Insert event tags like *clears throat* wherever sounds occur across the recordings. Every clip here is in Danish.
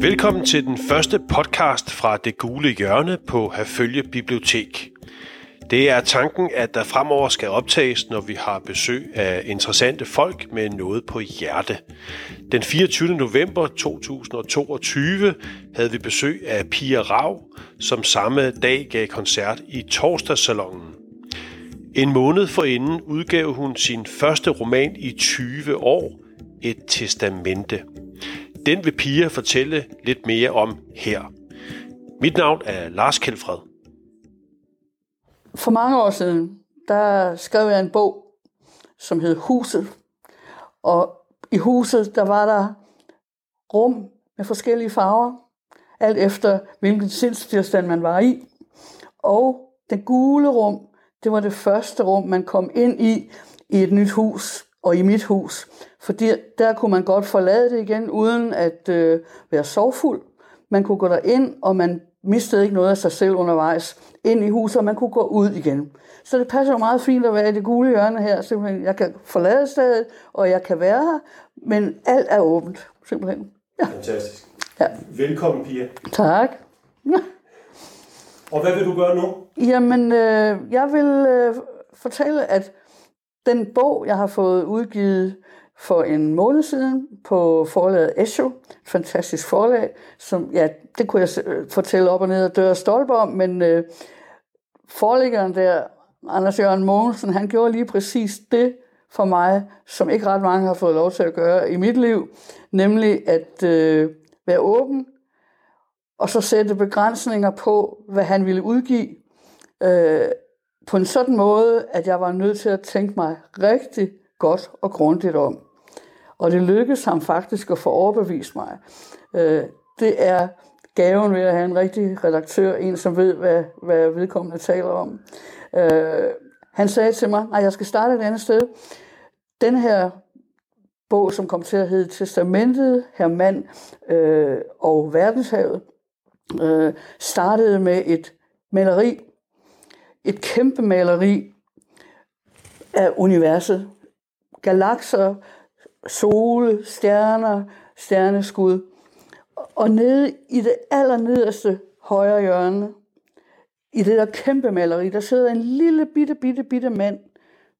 Velkommen til den første podcast fra Det Gule Hjørne på Herfølge Bibliotek. Det er tanken, at der fremover skal optages, når vi har besøg af interessante folk med noget på hjerte. Den 24. november 2022 havde vi besøg af Pia Rav, som samme dag gav koncert i Torsdagssalongen. En måned forinden udgav hun sin første roman i 20 år, Et testamente. Den vil Pia fortælle lidt mere om her. Mit navn er Lars Kjeldfred. For mange år siden, der skrev jeg en bog, som hed Huset. Og i huset, der var der rum med forskellige farver, alt efter hvilken sindstilstand man var i. Og det gule rum, det var det første rum, man kom ind i i et nyt hus og i mit hus. Fordi der kunne man godt forlade det igen, uden at øh, være sovfuld. Man kunne gå ind og man mistede ikke noget af sig selv undervejs ind i huset, og man kunne gå ud igen. Så det passer jo meget fint at være i det gule hjørne her. Simpelthen, jeg kan forlade stedet, og jeg kan være her, men alt er åbent. Simpelthen. Ja. Fantastisk. Ja. Velkommen, Pia. Tak. og hvad vil du gøre nu? Jamen, øh, jeg vil øh, fortælle, at den bog, jeg har fået udgivet for en måned siden på forlaget Esho, fantastisk forlag, som, ja, det kunne jeg øh, fortælle op og ned og døre stolpe om, men øh, forlæggeren der, Anders Jørgen Mogensen, han gjorde lige præcis det for mig, som ikke ret mange har fået lov til at gøre i mit liv, nemlig at øh, være åben, og så sætte begrænsninger på, hvad han ville udgive, øh, på en sådan måde, at jeg var nødt til at tænke mig rigtig godt og grundigt om. Og det lykkedes ham faktisk at få overbevist mig. Øh, det er gaven ved at have en rigtig redaktør, en som ved, hvad, hvad vedkommende taler om. Øh, han sagde til mig, at jeg skal starte et andet sted. Den her bog, som kom til at hedde Testamentet, Hermand øh, og Verdenshavet, øh, startede med et maleri, et kæmpe maleri af universet. Galakser, sole, stjerner, stjerneskud. Og nede i det allernederste højre hjørne, i det der kæmpe maleri, der sidder en lille bitte, bitte, bitte mand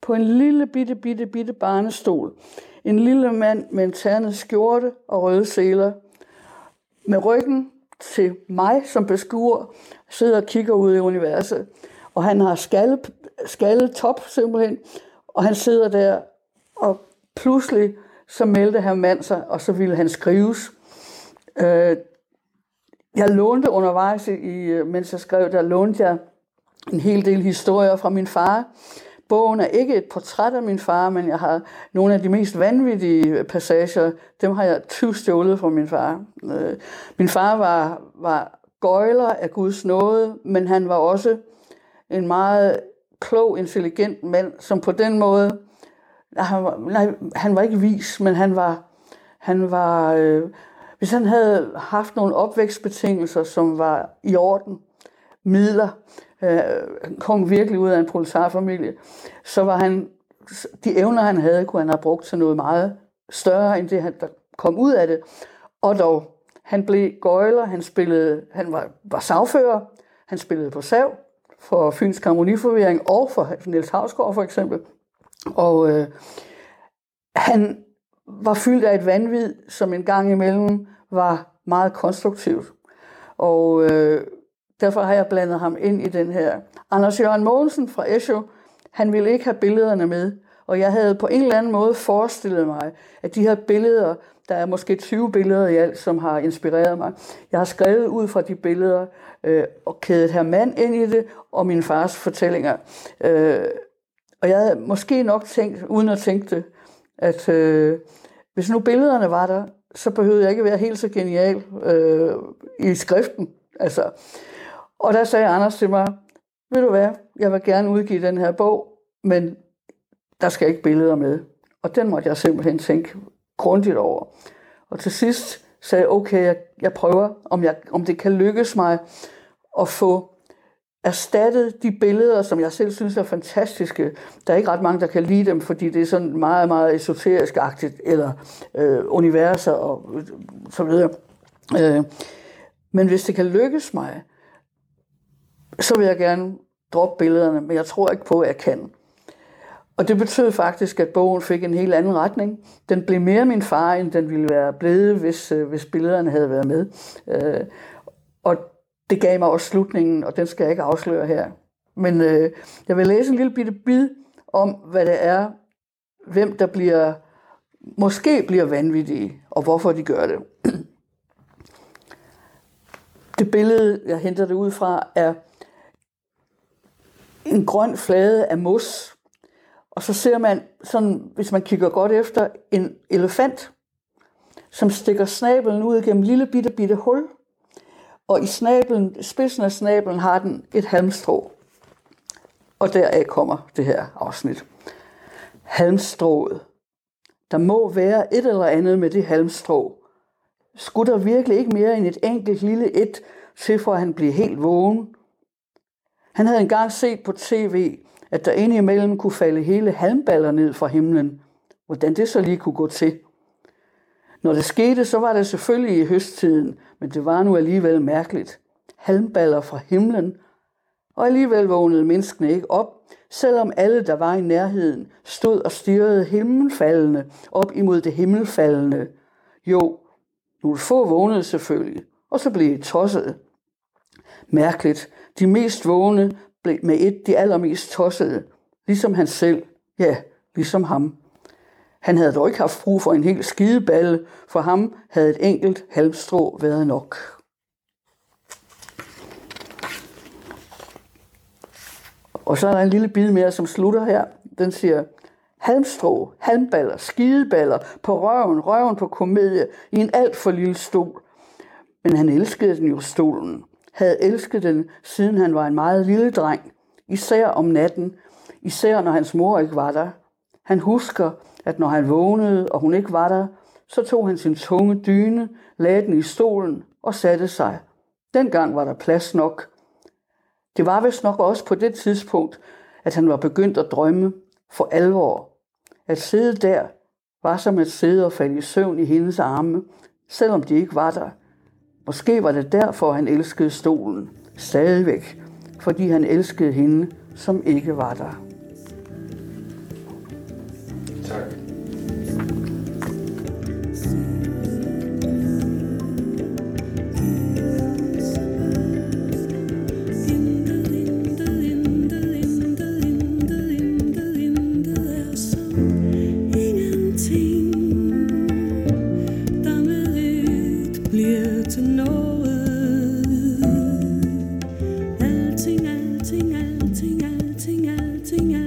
på en lille bitte, bitte, bitte barnestol. En lille mand med en ternet skjorte og røde seler. Med ryggen til mig som beskuer, sidder og kigger ud i universet. Og han har skalle, skalle top simpelthen, og han sidder der, og pludselig så meldte han mand sig, og så ville han skrives. Øh, jeg lånte undervejs, i, øh, mens jeg skrev, der lånte jeg en hel del historier fra min far. Bogen er ikke et portræt af min far, men jeg har nogle af de mest vanvittige øh, passager, dem har jeg tyvstjålet fra min far. Øh, min far var, var gøjler af Guds nåde, men han var også en meget klog, intelligent mand, som på den måde han var, nej, han var ikke vis, men han var, han var øh, hvis han havde haft nogle opvækstbetingelser, som var i orden, midler, øh, kom virkelig ud af en proletarfamilie, så var han, de evner, han havde, kunne han have brugt til noget meget større, end det, han, der kom ud af det. Og dog, han blev gøjler, han, spillede, han var, var sagfører, han spillede på sav for Fyns Harmoniforvirring og for Niels Havsgaard for eksempel. Og øh, han var fyldt af et vanvid, som en gang imellem var meget konstruktivt. Og øh, derfor har jeg blandet ham ind i den her. Anders Jørgen Mogensen fra Esho, han ville ikke have billederne med. Og jeg havde på en eller anden måde forestillet mig, at de her billeder, der er måske 20 billeder i alt, som har inspireret mig. Jeg har skrevet ud fra de billeder øh, og kædet her mand ind i det, og min fars fortællinger. Øh, og jeg havde måske nok tænkt, uden at tænke det, at øh, hvis nu billederne var der, så behøvede jeg ikke være helt så genial øh, i skriften. Altså. Og der sagde Anders til mig, ved du hvad, jeg vil gerne udgive den her bog, men der skal ikke billeder med. Og den måtte jeg simpelthen tænke grundigt over. Og til sidst sagde jeg, okay, jeg, jeg prøver, om, jeg, om det kan lykkes mig at få erstattet de billeder, som jeg selv synes er fantastiske. Der er ikke ret mange, der kan lide dem, fordi det er sådan meget, meget esoterisk-agtigt, eller øh, universer og øh, så videre. Øh, men hvis det kan lykkes mig, så vil jeg gerne droppe billederne, men jeg tror ikke på, at jeg kan. Og det betød faktisk, at bogen fik en helt anden retning. Den blev mere min far, end den ville være blevet, hvis, øh, hvis billederne havde været med. Øh, og det gav mig også slutningen, og den skal jeg ikke afsløre her. Men øh, jeg vil læse en lille bitte bid om, hvad det er, hvem der bliver, måske bliver vanvittige, og hvorfor de gør det. *clears throat* Det billede, jeg henter det ud fra, er en grøn flade af mos, og så ser man, sådan, hvis man kigger godt efter, en elefant, som stikker snabelen ud gennem lille bitte bitte hul, og i snabelen, spidsen af snabelen har den et halmstrå. Og deraf kommer det her afsnit. Halmstrået. Der må være et eller andet med det halmstrå. Skulle der virkelig ikke mere end et enkelt lille et til, for at han bliver helt vågen? Han havde engang set på tv, at der indimellem kunne falde hele halmballer ned fra himlen. Hvordan det så lige kunne gå til. Når det skete, så var det selvfølgelig i høsttiden, men det var nu alligevel mærkeligt. Halmballer fra himlen, og alligevel vågnede menneskene ikke op, selvom alle, der var i nærheden, stod og stirrede himmelfaldende op imod det himmelfaldende. Jo, nogle få vågnede selvfølgelig, og så blev de tosset. Mærkeligt, de mest vågne blev med et de allermest tossede, ligesom han selv, ja, ligesom ham. Han havde dog ikke haft brug for en hel skideballe, for ham havde et enkelt halmstrå været nok. Og så er der en lille bid mere, som slutter her. Den siger, halmstrå, halmballer, skideballer, på røven, røven på komedie, i en alt for lille stol. Men han elskede den jo stolen. Havde elsket den, siden han var en meget lille dreng. Især om natten. Især når hans mor ikke var der. Han husker, at når han vågnede, og hun ikke var der, så tog han sin tunge dyne, lagde den i stolen og satte sig. Dengang var der plads nok. Det var vist nok også på det tidspunkt, at han var begyndt at drømme for alvor. At sidde der var som at sidde og falde i søvn i hendes arme, selvom de ikke var der. Måske var det derfor, han elskede stolen. Stadigvæk. Fordi han elskede hende, som ikke var der. melting